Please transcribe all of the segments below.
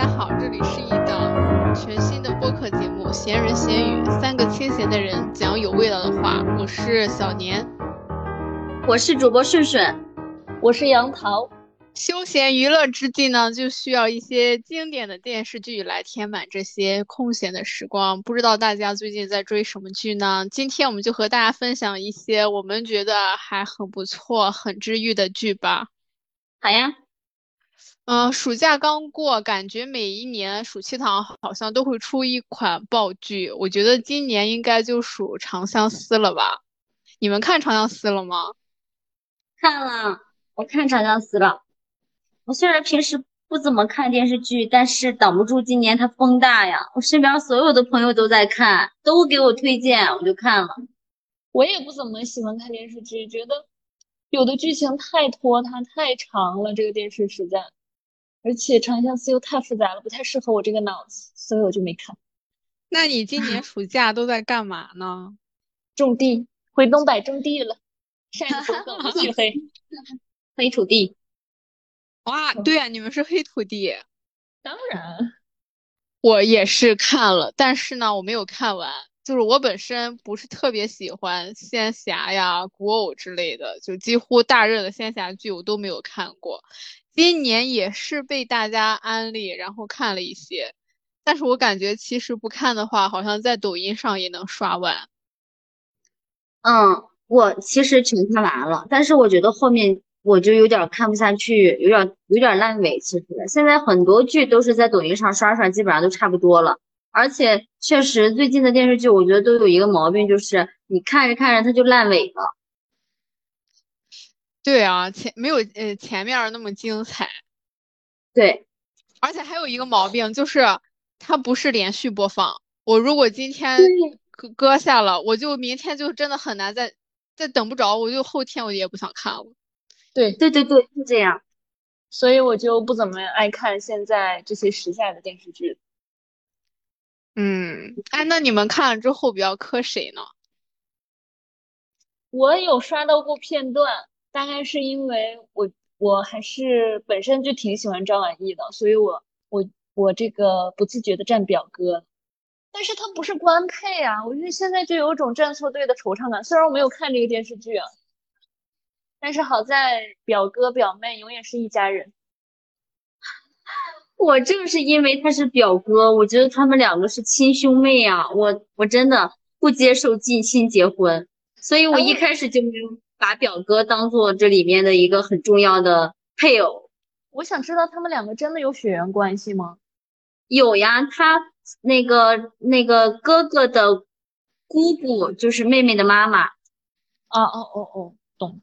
家好，这里是一档全新的播客节目《闲人闲语》，三个清闲的人讲有味道的话。我是小年，我是主播顺顺，我是杨桃。休闲娱乐之际呢，就需要一些经典的电视剧来填满这些空闲的时光。不知道大家最近在追什么剧呢？今天我们就和大家分享一些我们觉得还很不错、很治愈的剧吧。好呀。嗯，暑假刚过，感觉每一年暑期档好像都会出一款爆剧。我觉得今年应该就属《长相思》了吧？你们看《长相思》了吗？看了，我看《长相思》了。我虽然平时不怎么看电视剧，但是挡不住今年它风大呀。我身边所有的朋友都在看，都给我推荐，我就看了。我也不怎么喜欢看电视剧，觉得有的剧情太拖沓、太长了，这个电视实在。而且《长相思》又太复杂了，不太适合我这个脑子，所以我就没看。那你今年暑假都在干嘛呢？种地，回东北种地了。晒土狗不去黑，黑 土地。哇，对啊，你们是黑土地，当然，我也是看了，但是呢，我没有看完。就是我本身不是特别喜欢仙侠呀、古偶之类的，就几乎大热的仙侠剧我都没有看过。今年也是被大家安利，然后看了一些，但是我感觉其实不看的话，好像在抖音上也能刷完。嗯，我其实全看完了，但是我觉得后面。我就有点看不下去，有点有点烂尾。其实现在很多剧都是在抖音上刷刷，基本上都差不多了。而且确实最近的电视剧，我觉得都有一个毛病，就是你看着看着它就烂尾了。对啊，前没有呃前面那么精彩。对，而且还有一个毛病就是它不是连续播放。我如果今天搁搁下了，我就明天就真的很难再再等不着，我就后天我也不想看了。对对对对，是这样，所以我就不怎么爱看现在这些时下的电视剧。嗯，哎，那你们看了之后比较磕谁呢？我有刷到过片段，大概是因为我我还是本身就挺喜欢张晚意的，所以我我我这个不自觉的站表哥，但是他不是官配啊，我觉得现在就有种站错队的惆怅感。虽然我没有看这个电视剧啊。但是好在表哥表妹永远是一家人。我正是因为他是表哥，我觉得他们两个是亲兄妹啊，我我真的不接受近亲结婚，所以我一开始就没有把表哥当做这里面的一个很重要的配偶。我想知道他们两个真的有血缘关系吗？有呀，他那个那个哥哥的姑姑就是妹妹的妈妈。哦哦哦哦，懂。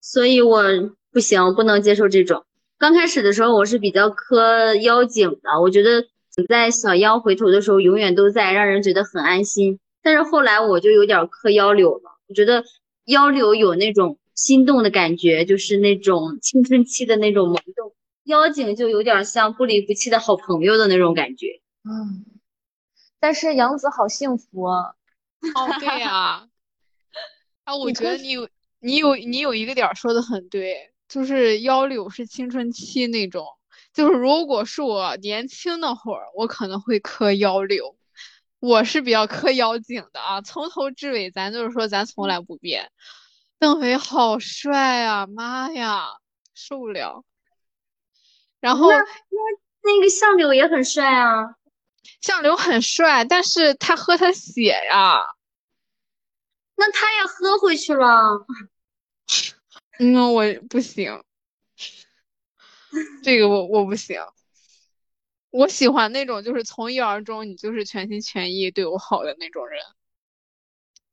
所以我不行，我不能接受这种。刚开始的时候，我是比较磕妖精的，我觉得在小妖回头的时候永远都在，让人觉得很安心。但是后来我就有点磕妖柳了，我觉得妖柳有那种心动的感觉，就是那种青春期的那种萌动。妖精就有点像不离不弃的好朋友的那种感觉。嗯，但是杨子好幸福啊！哦，对呀，啊，我觉得你有。你有你有一个点说的很对，就是幺柳是青春期那种，就是如果是我年轻那会儿，我可能会磕幺柳，我是比较磕妖精的啊，从头至尾咱就是说咱从来不变。邓为好帅啊，妈呀，受不了。然后那那个相柳也很帅啊，相柳很帅，但是他喝他血呀，那他也喝回去了。嗯，我不行，这个我我不行。我喜欢那种就是从一而终，你就是全心全意对我好的那种人。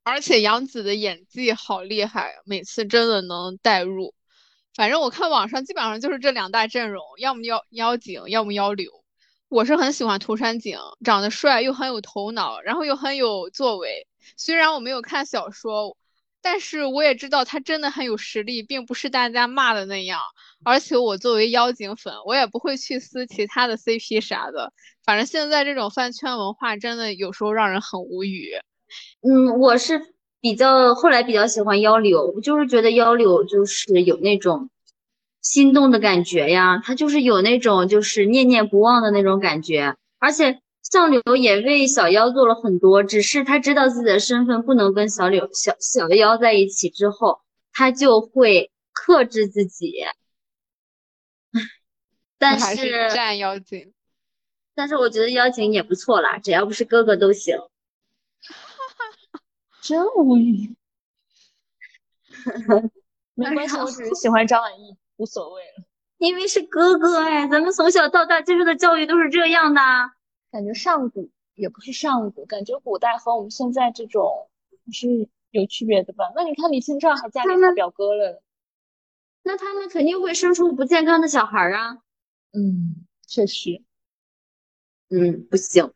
而且杨紫的演技好厉害，每次真的能带入。反正我看网上基本上就是这两大阵容，要么妖妖精，要么妖柳。我是很喜欢涂山璟，长得帅又很有头脑，然后又很有作为。虽然我没有看小说。但是我也知道他真的很有实力，并不是大家骂的那样。而且我作为妖精粉，我也不会去撕其他的 CP 啥的。反正现在这种饭圈文化真的有时候让人很无语。嗯，我是比较后来比较喜欢妖柳，就是觉得妖柳就是有那种心动的感觉呀，他就是有那种就是念念不忘的那种感觉，而且相柳也为小妖做了很多，只是他知道自己的身份不能跟小柳小小妖在一起之后，他就会克制自己。唉，但还是是战妖精。但是我觉得妖精也不错啦，只要不是哥哥都行。真无语。没关系，我只是喜欢张晚意，无所谓了。因为是哥哥哎，咱们从小到大接受的教育都是这样的。感觉上古也不是上古，感觉古代和我们现在这种还是有区别的吧？那你看李清照还嫁给他表哥了，那他们肯定会生出不健康的小孩儿啊。嗯，确实，嗯，不行。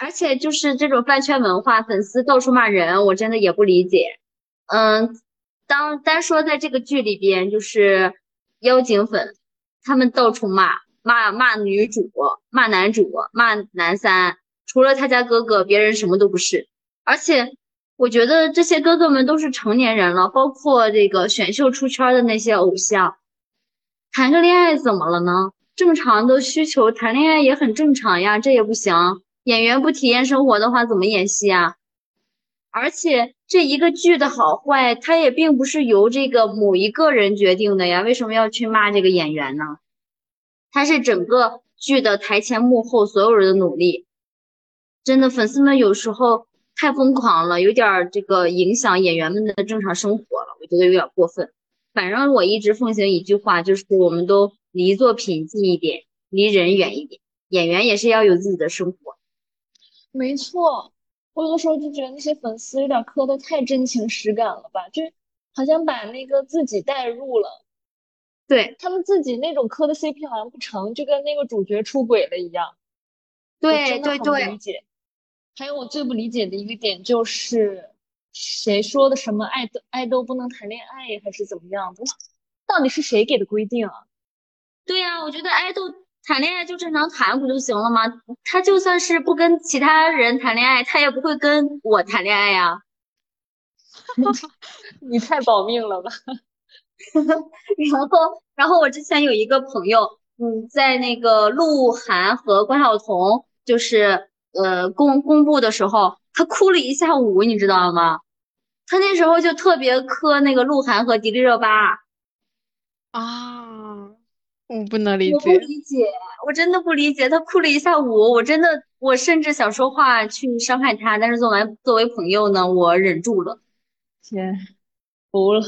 而且就是这种饭圈文化，粉丝到处骂人，我真的也不理解。嗯，当单说在这个剧里边，就是妖精粉，他们到处骂，骂骂女主，骂男主，骂男三，除了他家哥哥，别人什么都不是。而且我觉得这些哥哥们都是成年人了，包括这个选秀出圈的那些偶像，谈个恋爱怎么了呢？正常的需求谈恋爱也很正常呀，这也不行。演员不体验生活的话，怎么演戏啊？而且这一个剧的好坏，它也并不是由这个某一个人决定的呀。为什么要去骂这个演员呢？他是整个剧的台前幕后所有人的努力。真的，粉丝们有时候太疯狂了，有点这个影响演员们的正常生活了，我觉得有点过分。反正我一直奉行一句话，就是我们都离作品近一点，离人远一点。演员也是要有自己的生活。没错。我有的时候就觉得那些粉丝有点磕的太真情实感了吧，就好像把那个自己带入了，对他们自己那种磕的 CP 好像不成，就跟那个主角出轨了一样。我对真的很不对对，理解。还有我最不理解的一个点就是，谁说的什么爱豆爱豆不能谈恋爱，还是怎么样的？到底是谁给的规定啊？对呀，我觉得爱豆谈恋爱就正常谈不就行了吗？他就算是不跟其他人谈恋爱，他也不会跟我谈恋爱呀。你太保命了吧？然后，然后我之前有一个朋友，嗯，在那个鹿晗和关晓彤就是呃公公布的时候，他哭了一下午，你知道吗？他那时候就特别磕那个鹿晗和迪丽热巴。啊，我不能理解我不。理解，我真的不理解。他哭了一下午，我真的，我甚至想说话去伤害他，但是作为作为朋友呢，我忍住了。天，服了。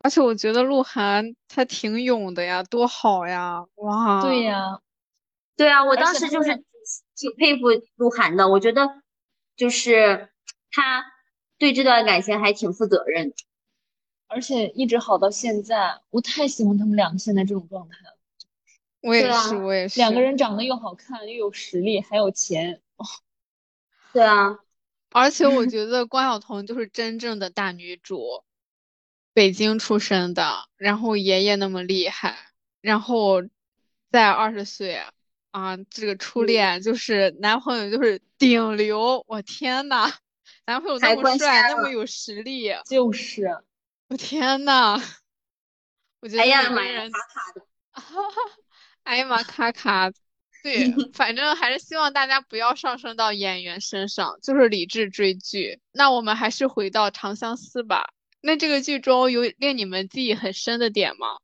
而且我觉得鹿晗他挺勇的呀，多好呀！哇，对呀，对啊，我当时就是挺佩服鹿晗的，我觉得就是他对这段感情还挺负责任的。而且一直好到现在，我太喜欢他们两个现在这种状态了。我也是，我也是。两个人长得又好看，又有实力，还有钱。对啊，而且我觉得关晓彤就是真正的大女主，北京出生的，然后爷爷那么厉害，然后在二十岁啊，这个初恋就是男朋友就是顶流，我天呐，男朋友那么帅，那么有实力，就是，我天呐，我觉得哎呀妈呀，人卡卡的。哎呀妈，卡卡，对，反正还是希望大家不要上升到演员身上，就是理智追剧。那我们还是回到《长相思》吧。那这个剧中有令你们记忆很深的点吗？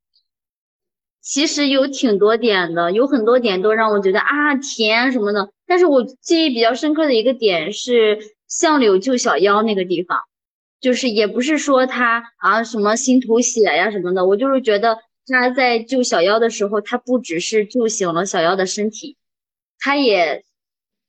其实有挺多点的，有很多点都让我觉得啊甜什么的。但是我记忆比较深刻的一个点是相柳救小妖那个地方，就是也不是说他啊什么心头血呀什么的，我就是觉得他在救小妖的时候，他不只是救醒了小妖的身体，他也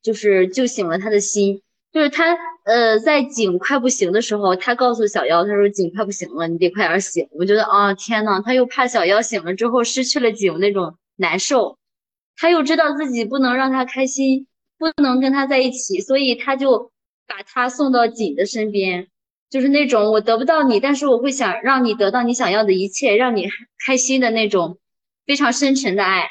就是救醒了他的心。就是他呃在景快不行的时候，他告诉小妖，他说景快不行了，你得快点醒。我觉得啊天呐，他又怕小妖醒了之后失去了景那种难受，他又知道自己不能让他开心，不能跟他在一起，所以他就把他送到景的身边，就是那种我得不到你，但是我会想让你得到你想要的一切，让你开心的那种非常深沉的爱，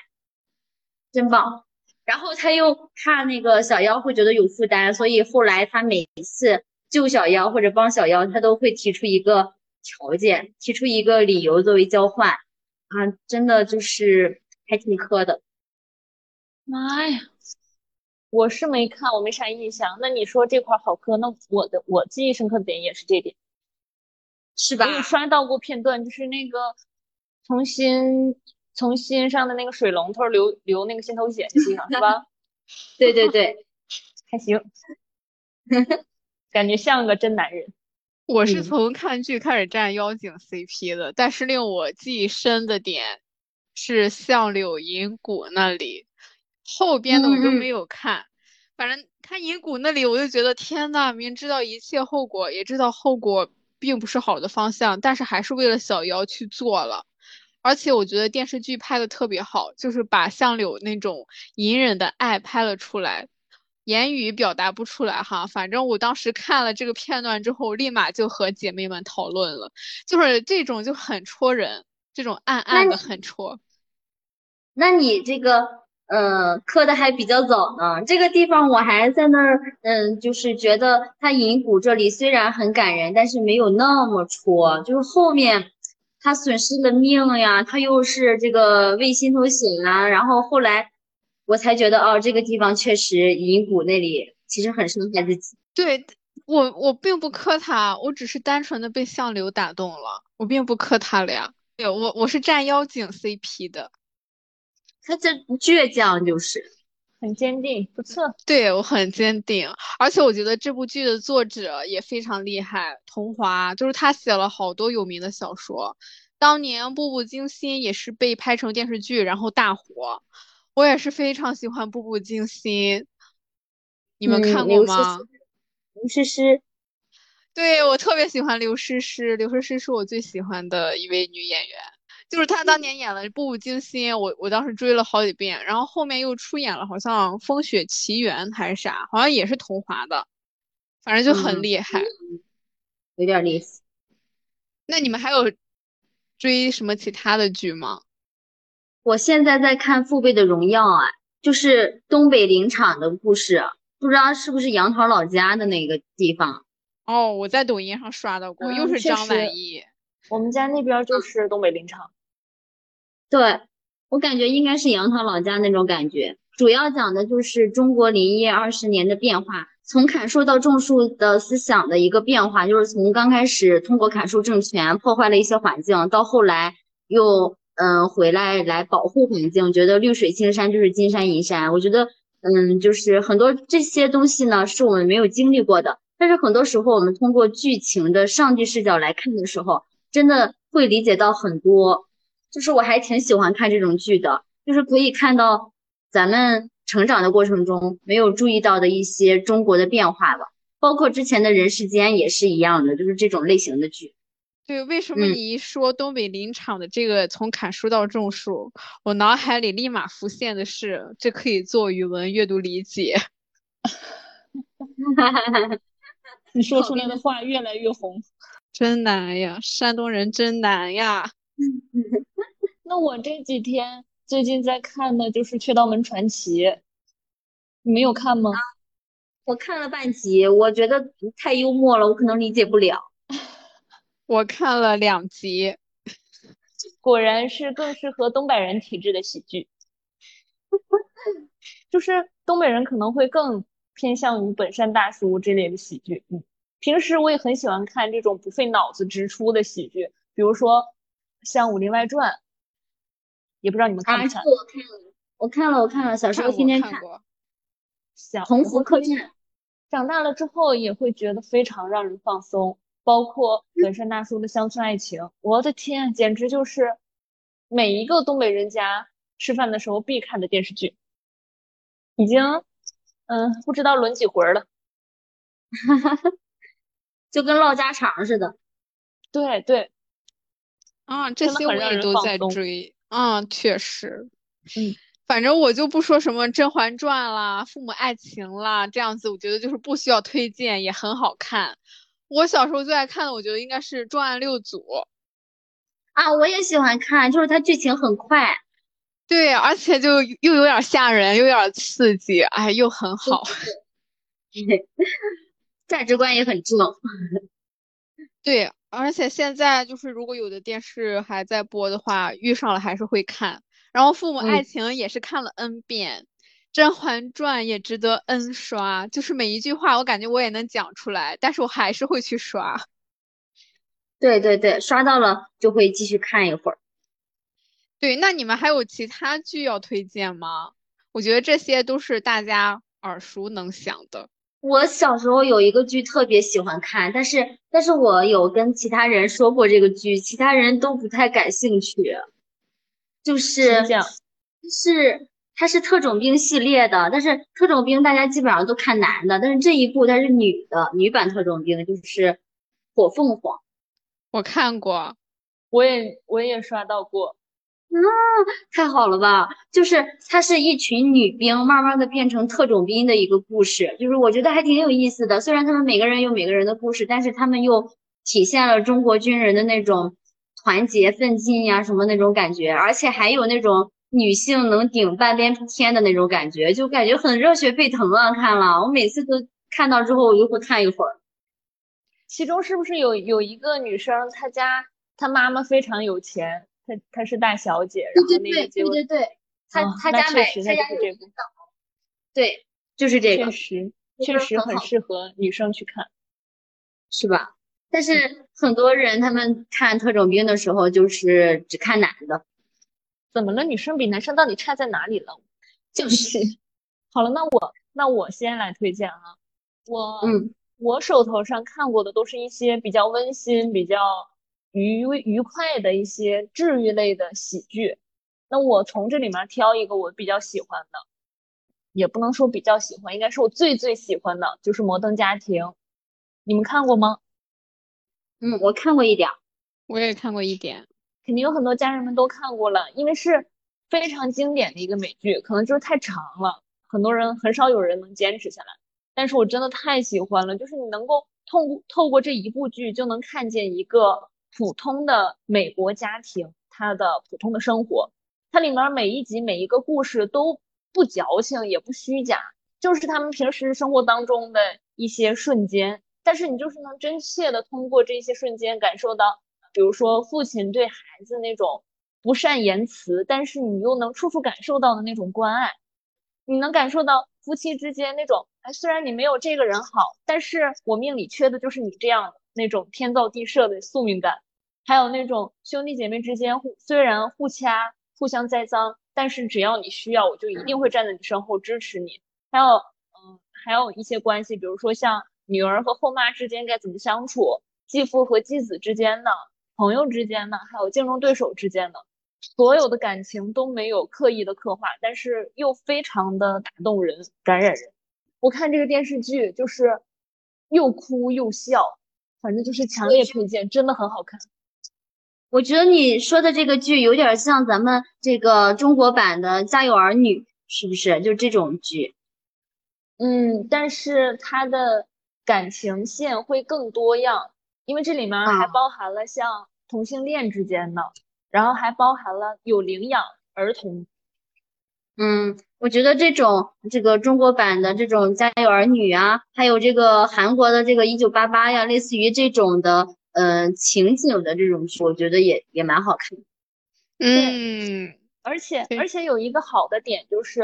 真棒。然后他又怕那个小妖会觉得有负担，所以后来他每次救小妖或者帮小妖，他都会提出一个条件，提出一个理由作为交换。啊，真的就是还挺磕的。妈呀，我是没看，我没啥印象。那你说这块好磕，那我的我记忆深刻的点也是这点，是吧我？有刷到过片段，就是那个从心从心上的那个水龙头流流那个心头血的地方，是吧？对 对对，还行，感觉像个真男人。我是嗯从看剧开始站妖精 CP 的，但是令我记忆深的点是相柳银谷那里，后边的我都没有看。反正看银谷那里，我就觉得天呐，明知道一切后果，也知道后果并不是好的方向，但是还是为了小妖去做了。而且我觉得电视剧拍的特别好，就是把相柳那种隐忍的爱拍了出来。言语表达不出来哈，反正我当时看了这个片段之后，立马就和姐妹们讨论了，就是这种就很戳人，这种暗暗的很戳。那你这个呃磕的还比较早呢。这个地方我还在那儿，嗯，就是觉得他银谷这里虽然很感人，但是没有那么戳。就是后面他损失了命呀，他又是这个为心头血啊，然后后来我才觉得哦，这个地方确实银谷那里其实很伤害自己。对，我我并不磕他，我只是单纯的被相柳打动了，我并不磕他了呀。对，我我是站妖精 CP 的，他这倔强就是。很坚定，不错。对，我很坚定，而且我觉得这部剧的作者也非常厉害，桐华，就是他写了好多有名的小说，当年《步步惊心》也是被拍成电视剧，然后大火。我也是非常喜欢《步步惊心》，你们嗯看过吗？诗刘诗诗，对，我特别喜欢刘诗诗，刘诗诗是我最喜欢的一位女演员，就是他当年演了《步步惊心》，我我当时追了好几遍，然后后面又出演了好像《风雪奇缘》还是啥，好像也是桐华的，反正就很嗯厉害。有点意思。那你们还有追什么其他的剧吗？我现在在看《父辈的荣耀》啊，就是东北林场的故事，不知道是不是杨桃老家的那个地方。哦，我在抖音上刷到过，又是张晚意。我们家那边就是东北林场，对，我感觉应该是杨桃老家那种感觉。主要讲的就是中国林业二十年的变化，从砍树到种树的思想的一个变化，就是从刚开始通过砍树政权破坏了一些环境，到后来又嗯回来来保护环境，觉得绿水青山就是金山银山。我觉得嗯就是很多这些东西呢是我们没有经历过的，但是很多时候我们通过剧情的上帝视角来看的时候，真的会理解到很多。就是我还挺喜欢看这种剧的，就是可以看到咱们成长的过程中没有注意到的一些中国的变化吧，包括之前的人世间也是一样的，就是这种类型的剧。对，为什么嗯你一说东北林场的这个从砍树到种树，我脑海里立马浮现的是这可以做语文阅读理解。你说出来的话越来越红。真难呀，山东人真难呀。那我这几天最近在看的就是《雀刀门传奇》，你没有看吗？我看了半集，我觉得太幽默了，我可能理解不了。我看了两集，果然是更适合东北人体质的喜剧，就是东北人可能会更偏向于本山大叔这类的喜剧。嗯，平时我也很喜欢看这种不费脑子直出的喜剧，比如说像《武林外传》，也不知道你们看啊，不看？这个我看了，我看了，我看了，小时候天天看。小鸿时候特别福客栈，长大了之后也会觉得非常让人放松，包括本山大叔的乡村爱情，我的天，简直就是每一个东北人家吃饭的时候必看的电视剧，已经嗯不知道轮几回了。就跟唠家常似的。对对，啊，这些我也都在追。啊，确实。嗯，反正我就不说什么《甄嬛传》啦、《父母爱情》啦，这样子我觉得就是不需要推荐，也很好看。我小时候最爱看的，我觉得应该是《重案六组》。啊，我也喜欢看，就是它剧情很快。对，而且就又有点吓人，又有点刺激，哎，又很好。价值观也很重。对，而且现在就是如果有的电视还在播的话，遇上了还是会看。然后《父母爱嗯情》也是看了 N 遍，《甄嬛传》也值得 N 刷，就是每一句话我感觉我也能讲出来，但是我还是会去刷。对对对，刷到了就会继续看一会儿。对，那你们还有其他剧要推荐吗？我觉得这些都是大家耳熟能详的。我小时候有一个剧特别喜欢看，但是但是我有跟其他人说过这个剧，其他人都不太感兴趣。就是是它是特种兵系列的，但是特种兵大家基本上都看男的，但是这一部它是女的，女版特种兵就是火凤凰。我看过，我也我也刷到过，太好了吧！就是它是一群女兵慢慢的变成特种兵的一个故事，就是我觉得还挺有意思的。虽然他们每个人有每个人的故事，但是他们又体现了中国军人的那种团结奋进呀，什么那种感觉，而且还有那种女性能顶半边天的那种感觉，就感觉很热血沸腾啊！看了，我每次都看到之后，我就会看一会儿。其中是不是有有一个女生，她家她妈妈非常有钱，她她是大小姐，然后那个对对对，他哦家买确实那他家有对，就是这个确。实确实很适合女生去看。是吧？但是很多人他们看特种兵的时候，就是只看男的，怎么了？女生比男生到底差在哪里了？就是，好了，那我那我先来推荐啊，我嗯我手头上看过的都是一些比较温馨、比较愉愉快的一些治愈类的喜剧。那我从这里面挑一个我比较喜欢的，也不能说比较喜欢，应该是我最最喜欢的，就是《摩登家庭》。你们看过吗？嗯，我看过一点儿，我也看过一点。肯定有很多家人们都看过了，因为是非常经典的一个美剧，可能就是太长了，很多人很少有人能坚持下来。但是我真的太喜欢了，就是你能够透过透过这一部剧就能看见一个普通的美国家庭他的普通的生活，它里面每一集每一个故事都不矫情也不虚假，就是他们平时生活当中的一些瞬间，但是你就是能真切的通过这些瞬间感受到。比如说父亲对孩子那种不善言辞，但是你又能处处感受到的那种关爱，你能感受到夫妻之间那种，哎，虽然你没有这个人好，但是我命里缺的就是你这样的那种天造地设的宿命感，还有那种兄弟姐妹之间互虽然互掐、互相栽赃，但是只要你需要，我就一定会站在你身后支持你。还有，嗯，还有一些关系，比如说像女儿和后妈之间该怎么相处，继父和继子之间的。朋友之间的，还有竞争对手之间的，所有的感情都没有刻意的刻画，但是又非常的打动人、感染人。我看这个电视剧就是又哭又笑，反正就是强烈推荐，真的很好看。我觉得你说的这个剧有点像咱们这个中国版的《家有儿女》，是不是？就这种剧。嗯，但是它的感情线会更多样，因为这里面还啊包含了像同性恋之间的，然后还包含了有领养儿童。嗯，我觉得这种这个中国版的这种《家有儿女》啊，还有这个韩国的这个《一九八八》呀，类似于这种的，呃，情景的这种剧，我觉得也也蛮好看的。嗯，而且而且有一个好的点就是，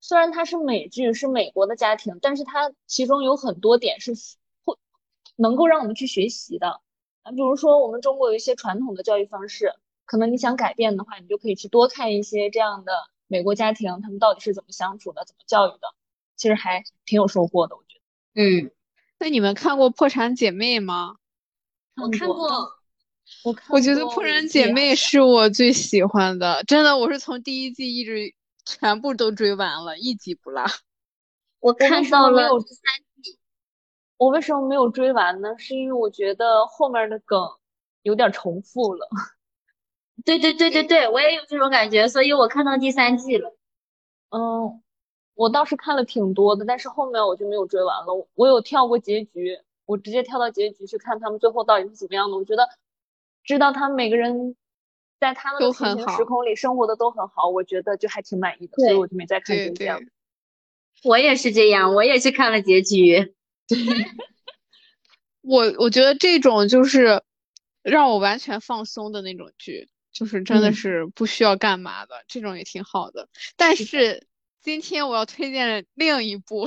虽然它是美剧，是美国的家庭，但是它其中有很多点是会能够让我们去学习的。啊，比如说我们中国有一些传统的教育方式，可能你想改变的话，你就可以去多看一些这样的美国家庭，他们到底是怎么相处的，怎么教育的，其实还挺有收获的，我觉得。嗯，那你们看过《破产姐妹》吗？我看过，我看我觉得《破产姐妹》是我最喜欢的，真的，我是从第一季一直全部都追完了，一集不落。我我为看到什么没有了第三季。我为什么没有追完呢？是因为我觉得后面的梗有点重复了。对对对对对，我也有这种感觉，所以我看到第三季了。嗯，我倒是看了挺多的，但是后面我就没有追完了。我我有跳过结局，我直接跳到结局去看他们最后到底是怎么样的。我觉得知道他们每个人在他们平行很好时空里生活的都很好，我觉得就还挺满意的，所以我就没再看对对中间了。我也是这样，我也去看了结局。我我觉得这种就是让我完全放松的那种剧，就是真的嗯是不需要干嘛的，这种也挺好的。但是今天我要推荐另一部，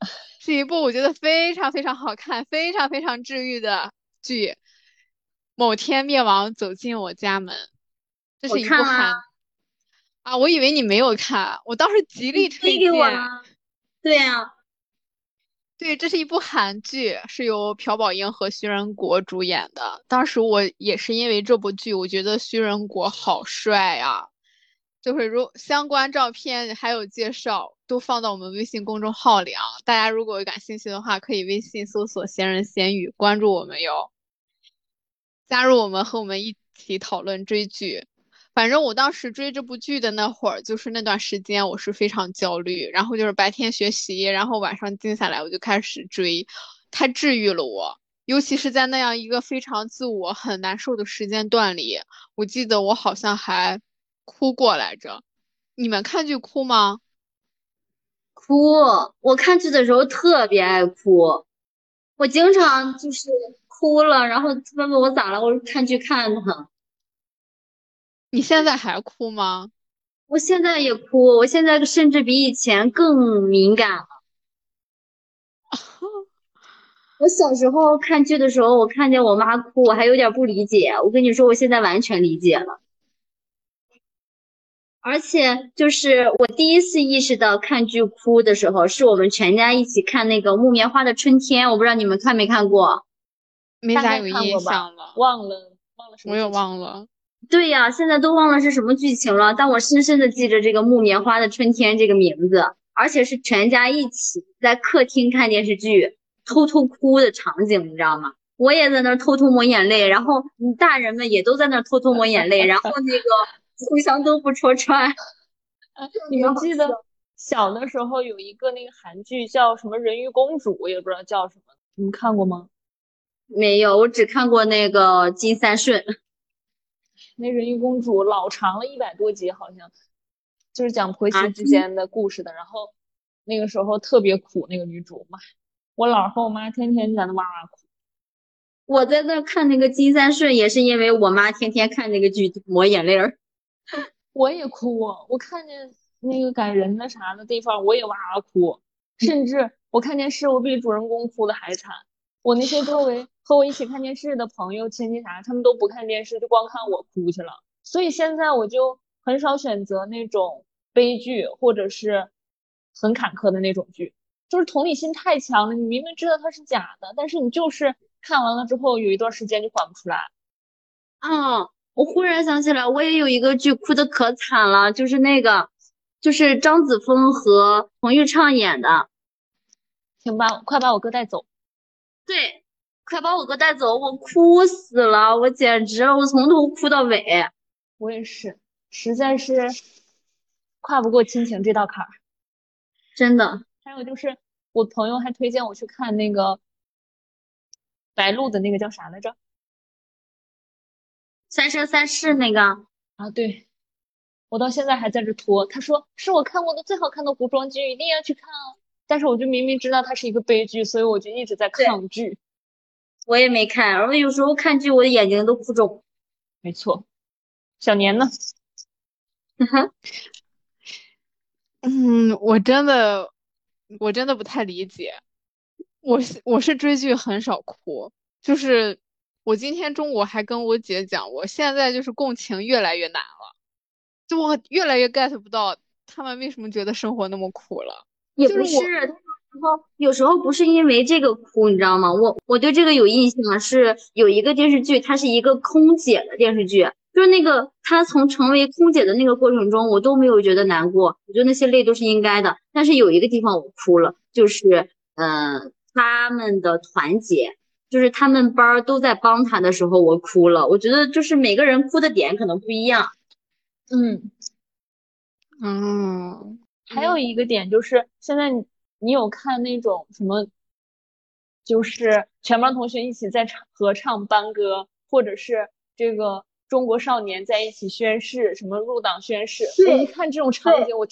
是一部我觉得非常非常好看、非常非常治愈的剧，《某天灭亡走进我家门》，这是一部啊，我以为你没有看，我当时极力推推给我荐。了。对呀、对，这是一部韩剧，是由朴宝英和徐仁国主演的。当时我也是因为这部剧，我觉得徐仁国好帅呀、就是如相关照片还有介绍都放到我们微信公众号里啊，大家如果感兴趣的话，可以微信搜索“闲人闲语”，关注我们哟，加入我们和我们一起讨论追剧。反正我当时追这部剧的那会儿，就是那段时间我是非常焦虑，然后就是白天学习，然后晚上静下来我就开始追，太治愈了我。尤其是在那样一个非常自我很难受的时间段里，我记得我好像还哭过来着。你们看剧哭吗？哭！我看剧的时候特别爱哭，我经常就是哭了，然后问问我咋了，我说看剧看的。你现在还哭吗？我现在也哭，我现在甚至比以前更敏感了。我小时候看剧的时候，我看见我妈哭，我还有点不理解。我跟你说，我现在完全理解了。而且就是我第一次意识到看剧哭的时候，是我们全家一起看那个《木棉花的春天》，我不知道你们看没看过。没咋有印象了，忘了忘了什么我也忘了。对呀，现在都忘了是什么剧情了，但我深深的记着这个《木棉花的春天》这个名字，而且是全家一起在客厅看电视剧，偷偷哭的场景，你知道吗？我也在那儿偷偷抹眼泪，然后嗯大人们也都在那儿偷偷抹眼泪，然后那个互相都不戳穿。哎，你们记得小的时候有一个那个韩剧叫什么《人鱼公主》，我也不知道叫什么，你们看过吗？没有，我只看过那个金三顺。那人鱼公主老长了，一百多集，好像就是讲婆啊媳之间的故事的。然后那个时候特别苦，那个女主妈，我姥和我妈天天在那哇哇哭。我在那看那个金三顺，也是因为我妈天天看那个剧抹眼泪儿。我也哭，我看见那个感人的啥的地方，我也哇哇哭，甚至我看电视，我比主人公哭的还惨。我那些周围和我一起看电视的朋友、亲戚啥，他们都不看电视，就光看我哭去了。所以现在我就很少选择那种悲剧或者是很坎坷的那种剧，就是同理心太强了。你明明知道它是假的，但是你就是看完了之后有一段时间就缓不出来。嗯，我忽然想起来，我也有一个剧哭的可惨了，就是那个，就是张子枫和彭昱畅演的。请把快把我哥带走。对，快把我哥带走，我哭死了，我简直了，我从头哭到尾。我也是，实在是跨不过亲情这道坎儿。真的，还有就是，我朋友还推荐我去看那个白鹿的那个叫啥来着？三生三世那个，啊，对，我到现在还在这拖。他说是我看过的最好看的古装剧，一定要去看啊。但是我就明明知道它是一个悲剧，所以我就一直在抗拒。我也没看，我有时候看剧，我的眼睛都哭肿。没错，小年呢？嗯，我真的，我真的不太理解。我是我是追剧很少哭，就是我今天中午还跟我姐讲，我现在就是共情越来越难了，就我越来越 get 不到他们为什么觉得生活那么苦了。也不就是时候有时候不是因为这个哭，你知道吗？我我对这个有印象，是有一个电视剧，它是一个空姐的电视剧，就是那个她从成为空姐的那个过程中，我都没有觉得难过，我觉得那些泪都是应该的。但是有一个地方我哭了，就是呃他们的团结，就是他们班都在帮他的时候，我哭了。我觉得就是每个人哭的点可能不一样。嗯，嗯，还有一个点就是，现在你你有看那种什么，就是全班同学一起在唱合唱班歌，或者是这个中国少年在一起宣誓，什么入党宣誓，我一看这种场景，我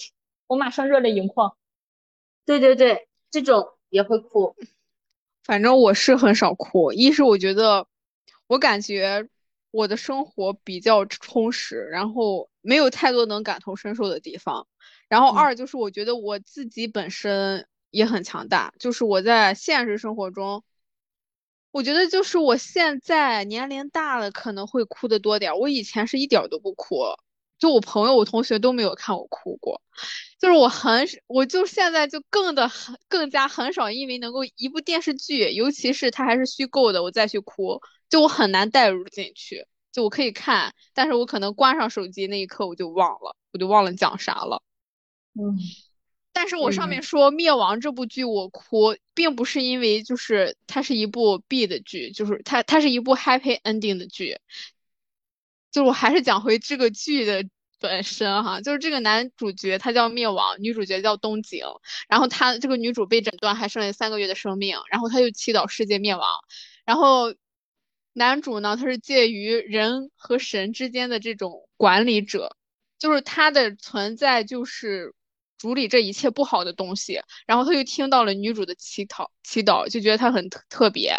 我马上热泪盈眶。对对对，这种也会哭。反正我是很少哭，一是我觉得我感觉我的生活比较充实，然后没有太多能感同身受的地方。然后二就是我觉得我自己本身也很强大，就是我在现实生活中，我觉得就是我现在年龄大了可能会哭的多点，我以前是一点都不哭。就我朋友、我同学都没有看我哭过，就是我很，我就现在就更的很更加很少，因为能够一部电视剧，尤其是它还是虚构的，我再去哭，就我很难带入进去。就我可以看，但是我可能关上手机那一刻我就忘了，我就忘了讲啥了。嗯，但是我上面说《灭亡》这部剧我哭，并不是因为就是它是一部 B 的剧，就是它它是一部 Happy Ending 的剧。就我还是讲回这个剧的本身哈，就是这个男主角他叫灭亡，女主角叫东景，然后他这个女主被诊断还剩下三个月的生命，然后他就祈祷世界灭亡，然后男主呢他是介于人和神之间的这种管理者，就是他的存在就是处理这一切不好的东西，然后他就听到了女主的祈祷，祈祷就觉得他很特特别。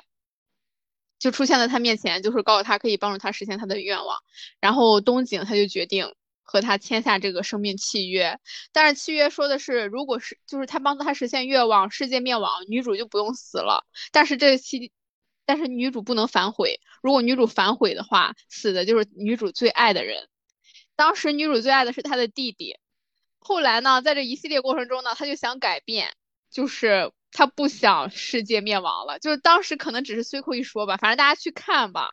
就出现在他面前，就是告诉他可以帮助他实现他的愿望。然后东景他就决定和他签下这个生命契约。但是契约说的是，如果是就是他帮助他实现愿望，世界灭亡，女主就不用死了。但是这期，但是女主不能反悔。如果女主反悔的话，死的就是女主最爱的人。当时女主最爱的是她的弟弟。后来呢，在这一系列过程中呢，他就想改变，就是。他不想世界灭亡了，就是当时可能只是随口一说吧，反正大家去看吧。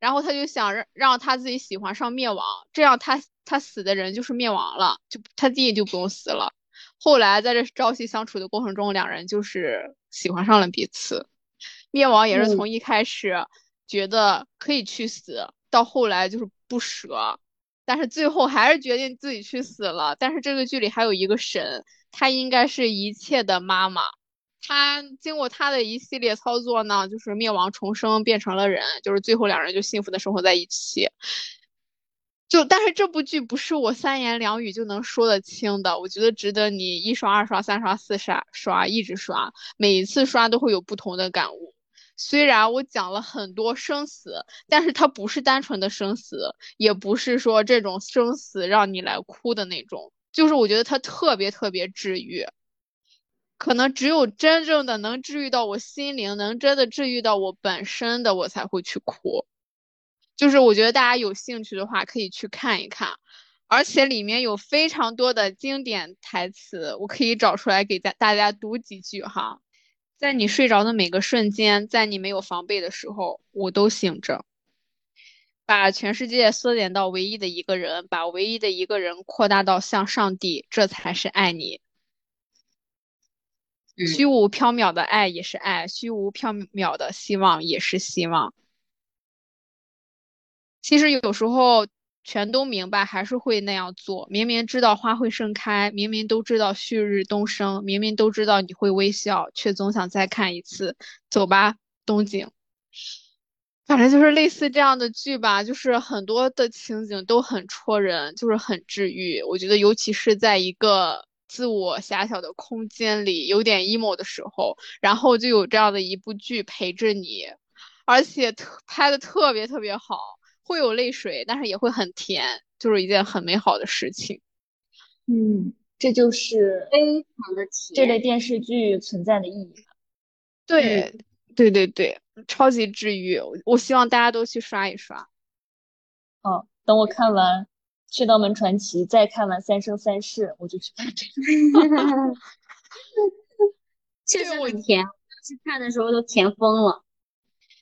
然后他就想让让他自己喜欢上灭亡，这样他他死的人就是灭亡了，就他弟弟就不用死了。后来在这朝夕相处的过程中，两人就是喜欢上了彼此。灭亡也是从一开始觉得可以去死，到后来就是不舍，但是最后还是决定自己去死了。但是这个剧里还有一个神，他应该是一切的妈妈。他经过他的一系列操作呢，就是灭亡重生变成了人，就是最后两人就幸福的生活在一起。就但是这部剧不是我三言两语就能说得清的，我觉得值得你一刷、二刷、三刷、四刷刷一直刷，每一次刷都会有不同的感悟。虽然我讲了很多生死，但是它不是单纯的生死，也不是说这种生死让你来哭的那种，就是我觉得它特别特别治愈。可能只有真正的能治愈到我心灵，能真的治愈到我本身的，我才会去哭。就是我觉得大家有兴趣的话，可以去看一看，而且里面有非常多的经典台词，我可以找出来给大大家读几句哈。在你睡着的每个瞬间，在你没有防备的时候，我都醒着。把全世界缩减到唯一的一个人，把唯一的一个人扩大到像上帝，这才是爱你。虚无缥缈的爱也是爱，虚无缥缈的希望也是希望。其实有时候全都明白，还是会那样做。明明知道花会盛开，明明都知道旭日东升，明明都知道你会微笑，却总想再看一次。走吧，东京。反正就是类似这样的剧吧，就是很多的情景都很戳人，就是很治愈。我觉得，尤其是在一个。自我狭小的空间里有点 emo 的时候，然后就有这样的一部剧陪着你，而且特拍的特别特别好，会有泪水，但是也会很甜，就是一件很美好的事情。嗯，这就是非常的甜这类电视剧存在的意义。对，对对对，超级治愈，我希望大家都去刷一刷。哦，等我看完。《雀刀门传奇》，再看完《三生三世》，我就去看这个。确实很甜，去看的时候都甜疯了。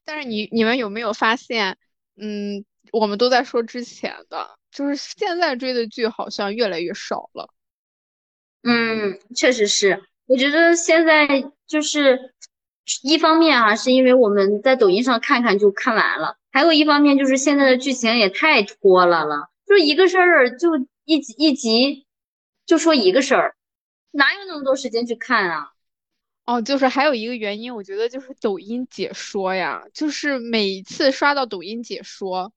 但是你你们有没有发现，嗯，我们都在说之前的，就是现在追的剧好像越来越少了。嗯，确实是。我觉得现在就是一方面啊，是因为我们在抖音上看看就看完了；还有一方面就是现在的剧情也太拖了了。就一个事儿，就一集一集，就说一个事儿，哪有那么多时间去看啊？哦，就是还有一个原因，我觉得就是抖音解说呀，就是每次刷到抖音解说，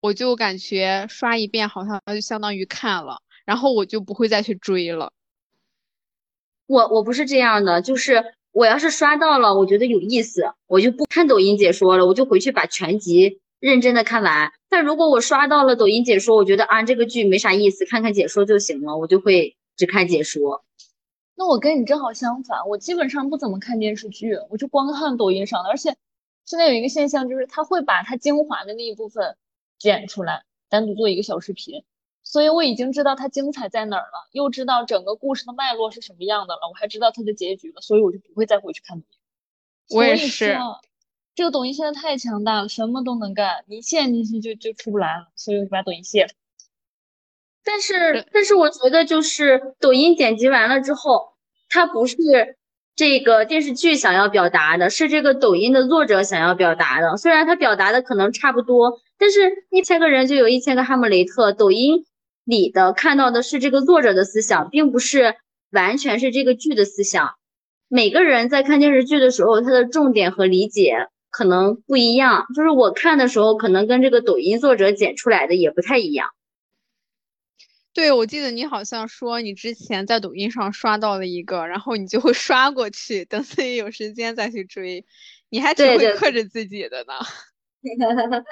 我就感觉刷一遍好像就相当于看了，然后我就不会再去追了。我我不是这样的，就是我要是刷到了，我觉得有意思，我就不看抖音解说了，我就回去把全集认真的看完。但如果我刷到了抖音解说，我觉得啊这个剧没啥意思，看看解说就行了，我就会只看解说。那我跟你正好相反，我基本上不怎么看电视剧，我就光看抖音上的。而且现在有一个现象，就是他会把它精华的那一部分剪出来，单独做一个小视频。所以我已经知道它精彩在哪儿了，又知道整个故事的脉络是什么样的了，我还知道它的结局了，所以我就不会再回去看抖音。我也是，这个抖音现在太强大了，什么都能干，你陷进去就就出不来了，所以我就把抖音卸了。但是，但是我觉得就是抖音剪辑完了之后，它不是这个电视剧想要表达的，是这个抖音的作者想要表达的。虽然他表达的可能差不多，但是一千个人就有一千个哈姆雷特。抖音。里的看到的是这个作者的思想，并不是完全是这个剧的思想。每个人在看电视剧的时候，他的重点和理解可能不一样。就是我看的时候，可能跟这个抖音作者剪出来的也不太一样。对，我记得你好像说你之前在抖音上刷到了一个，然后你就会刷过去，等自己有时间再去追。你还挺会克制自己的呢。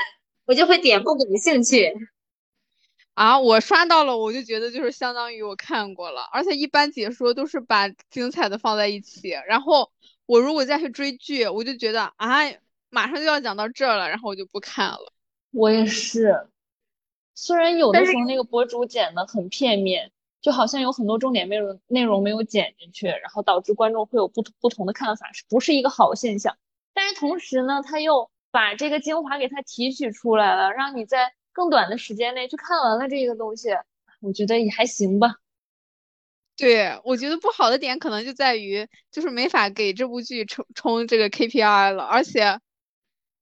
我就会点不感兴趣。啊，我刷到了，我就觉得就是相当于我看过了，而且一般解说都是把精彩的放在一起，然后我如果再去追剧，我就觉得啊，马上就要讲到这了，然后我就不看了。我也是，虽然有的时候那个博主剪的很片面，就好像有很多重点内容内容没有剪进去，然后导致观众会有不不同的看法，是不是一个好现象？但是同时呢，他又把这个精华给他提取出来了，让你在。更短的时间内去看完了这个东西，我觉得也还行吧。对，我觉得不好的点可能就在于，就是没法给这部剧冲冲这个 KPI 了。而且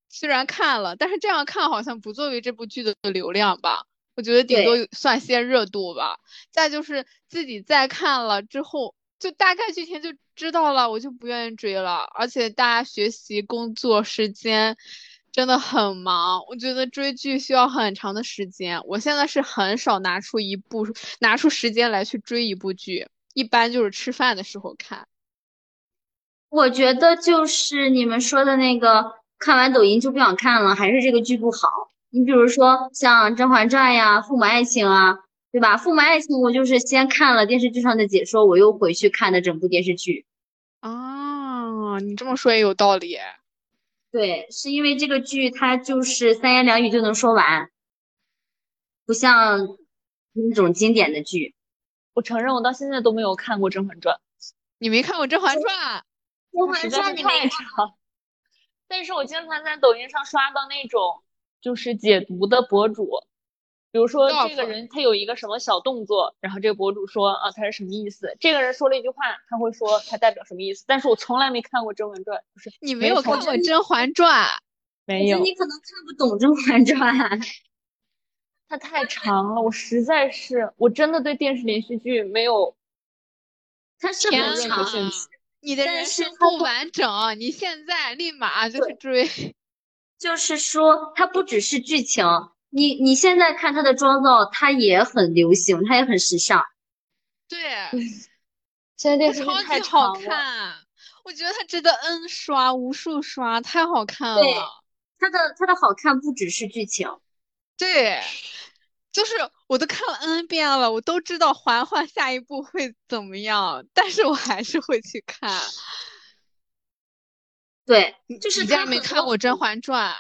虽然看了，但是这样看好像不作为这部剧的流量吧。我觉得顶多算些热度吧。再就是自己再看了之后，就大概剧情就知道了，我就不愿意追了。而且大家学习、工作时间。真的很忙，我觉得追剧需要很长的时间。我现在是很少拿出一部拿出时间来去追一部剧，一般就是吃饭的时候看。我觉得就是你们说的那个，看完抖音就不想看了，还是这个剧不好。你比如说像《甄嬛传》呀，《父母爱情》啊，对吧？《父母爱情》我就是先看了电视剧上的解说，我又回去看的整部电视剧。啊，你这么说也有道理。对，是因为这个剧它就是三言两语就能说完，不像那种经典的剧。我承认，我到现在都没有看过《甄嬛传》。你没看过《甄嬛传》？《甄嬛传》太长。但是我经常在抖音上刷到那种就是解读的博主。比如说这个人他有一个什么小动作，然后这个博主说啊他是什么意思？这个人说了一句话，他会说他代表什么意思？但是我从来没看过《甄嬛传》，不是你没有看过《甄嬛传》？没有，你可能看不懂《甄嬛传》，它太长了，我实在是我真的对电视连续剧没有，它是很长，你的人生不完整，你现在立马就去追，就是说它不只是剧情。你你现在看他的妆造，他也很流行，他也很时尚。对，现在电视剧太好看，我觉得他值得 N 刷，无数刷，太好看了。对，他的他的好看不只是剧情，对，就是我都看了 N 遍了，我都知道嬛嬛下一步会怎么样，但是我还是会去看。对，就是你竟然没看过《甄嬛传》。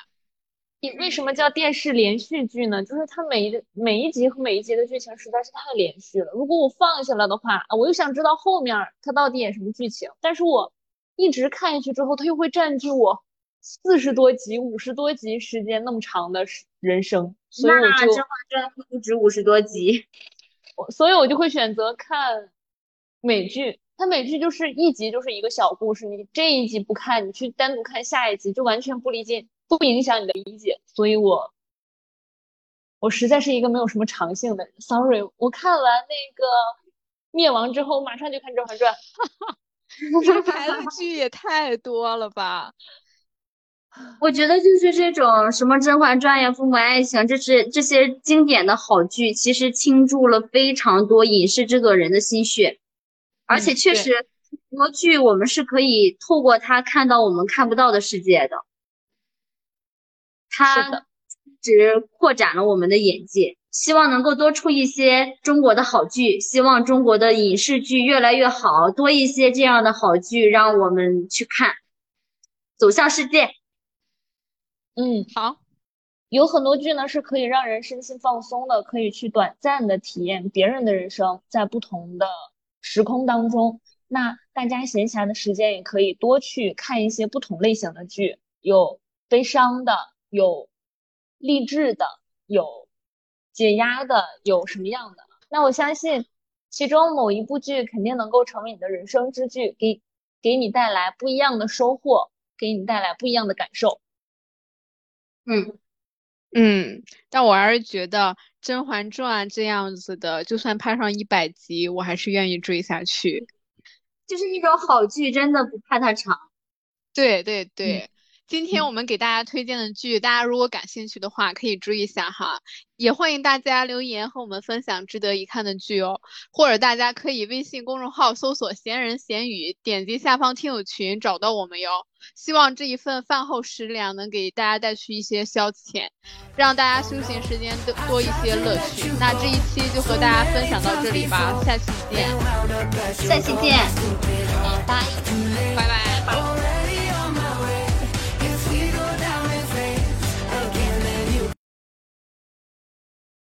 你为什么叫电视连续剧呢？就是它每一每一集和每一集的剧情实在是太连续了。如果我放下了的话，我又想知道后面它到底演什么剧情，但是我一直看下去之后，它又会占据我四十多集、五十多集时间那么长的人生，所以我就《甄嬛传》不止五十多集，我所以我就会选择看美剧。它美剧就是一集就是一个小故事，你这一集不看，你去单独看下一集，就完全不理解。不影响你的理解，所以我我实在是一个没有什么长性的人。Sorry，我看完那个灭亡之后，马上就看《甄嬛传》。这牌子剧也太多了吧？我觉得就是这种什么《甄嬛传》呀、《父母爱情》，这是这些经典的好剧，其实倾注了非常多影视制作人的心血，而且确实很多剧我们是可以透过它看到我们看不到的世界的，它只扩展了我们的眼界。希望能够多出一些中国的好剧，希望中国的影视剧越来越好，多一些这样的好剧让我们去看，走向世界。嗯，好，有很多剧呢是可以让人身心放松的，可以去短暂的体验别人的人生，在不同的时空当中。那大家闲暇的时间也可以多去看一些不同类型的剧，有悲伤的，有励志的，有。解压的有什么样的？那我相信其中某一部剧肯定能够成为你的人生之剧，给给你带来不一样的收获，给你带来不一样的感受。嗯嗯，但我还是觉得《甄嬛传》这样子的，就算拍上一百集，我还是愿意追下去。就是一种好剧，真的不怕它长。对对对。今天我们给大家推荐的剧，大家如果感兴趣的话，可以追一下哈。也欢迎大家留言和我们分享值得一看的剧哦，或者大家可以微信公众号搜索“闲人闲语”，点击下方听友群找到我们哟。希望这一份饭后食粮能给大家带去一些消遣，让大家休闲时间多多一些乐趣。那这一期就和大家分享到这里吧，下期见，下期见，拜拜，拜拜。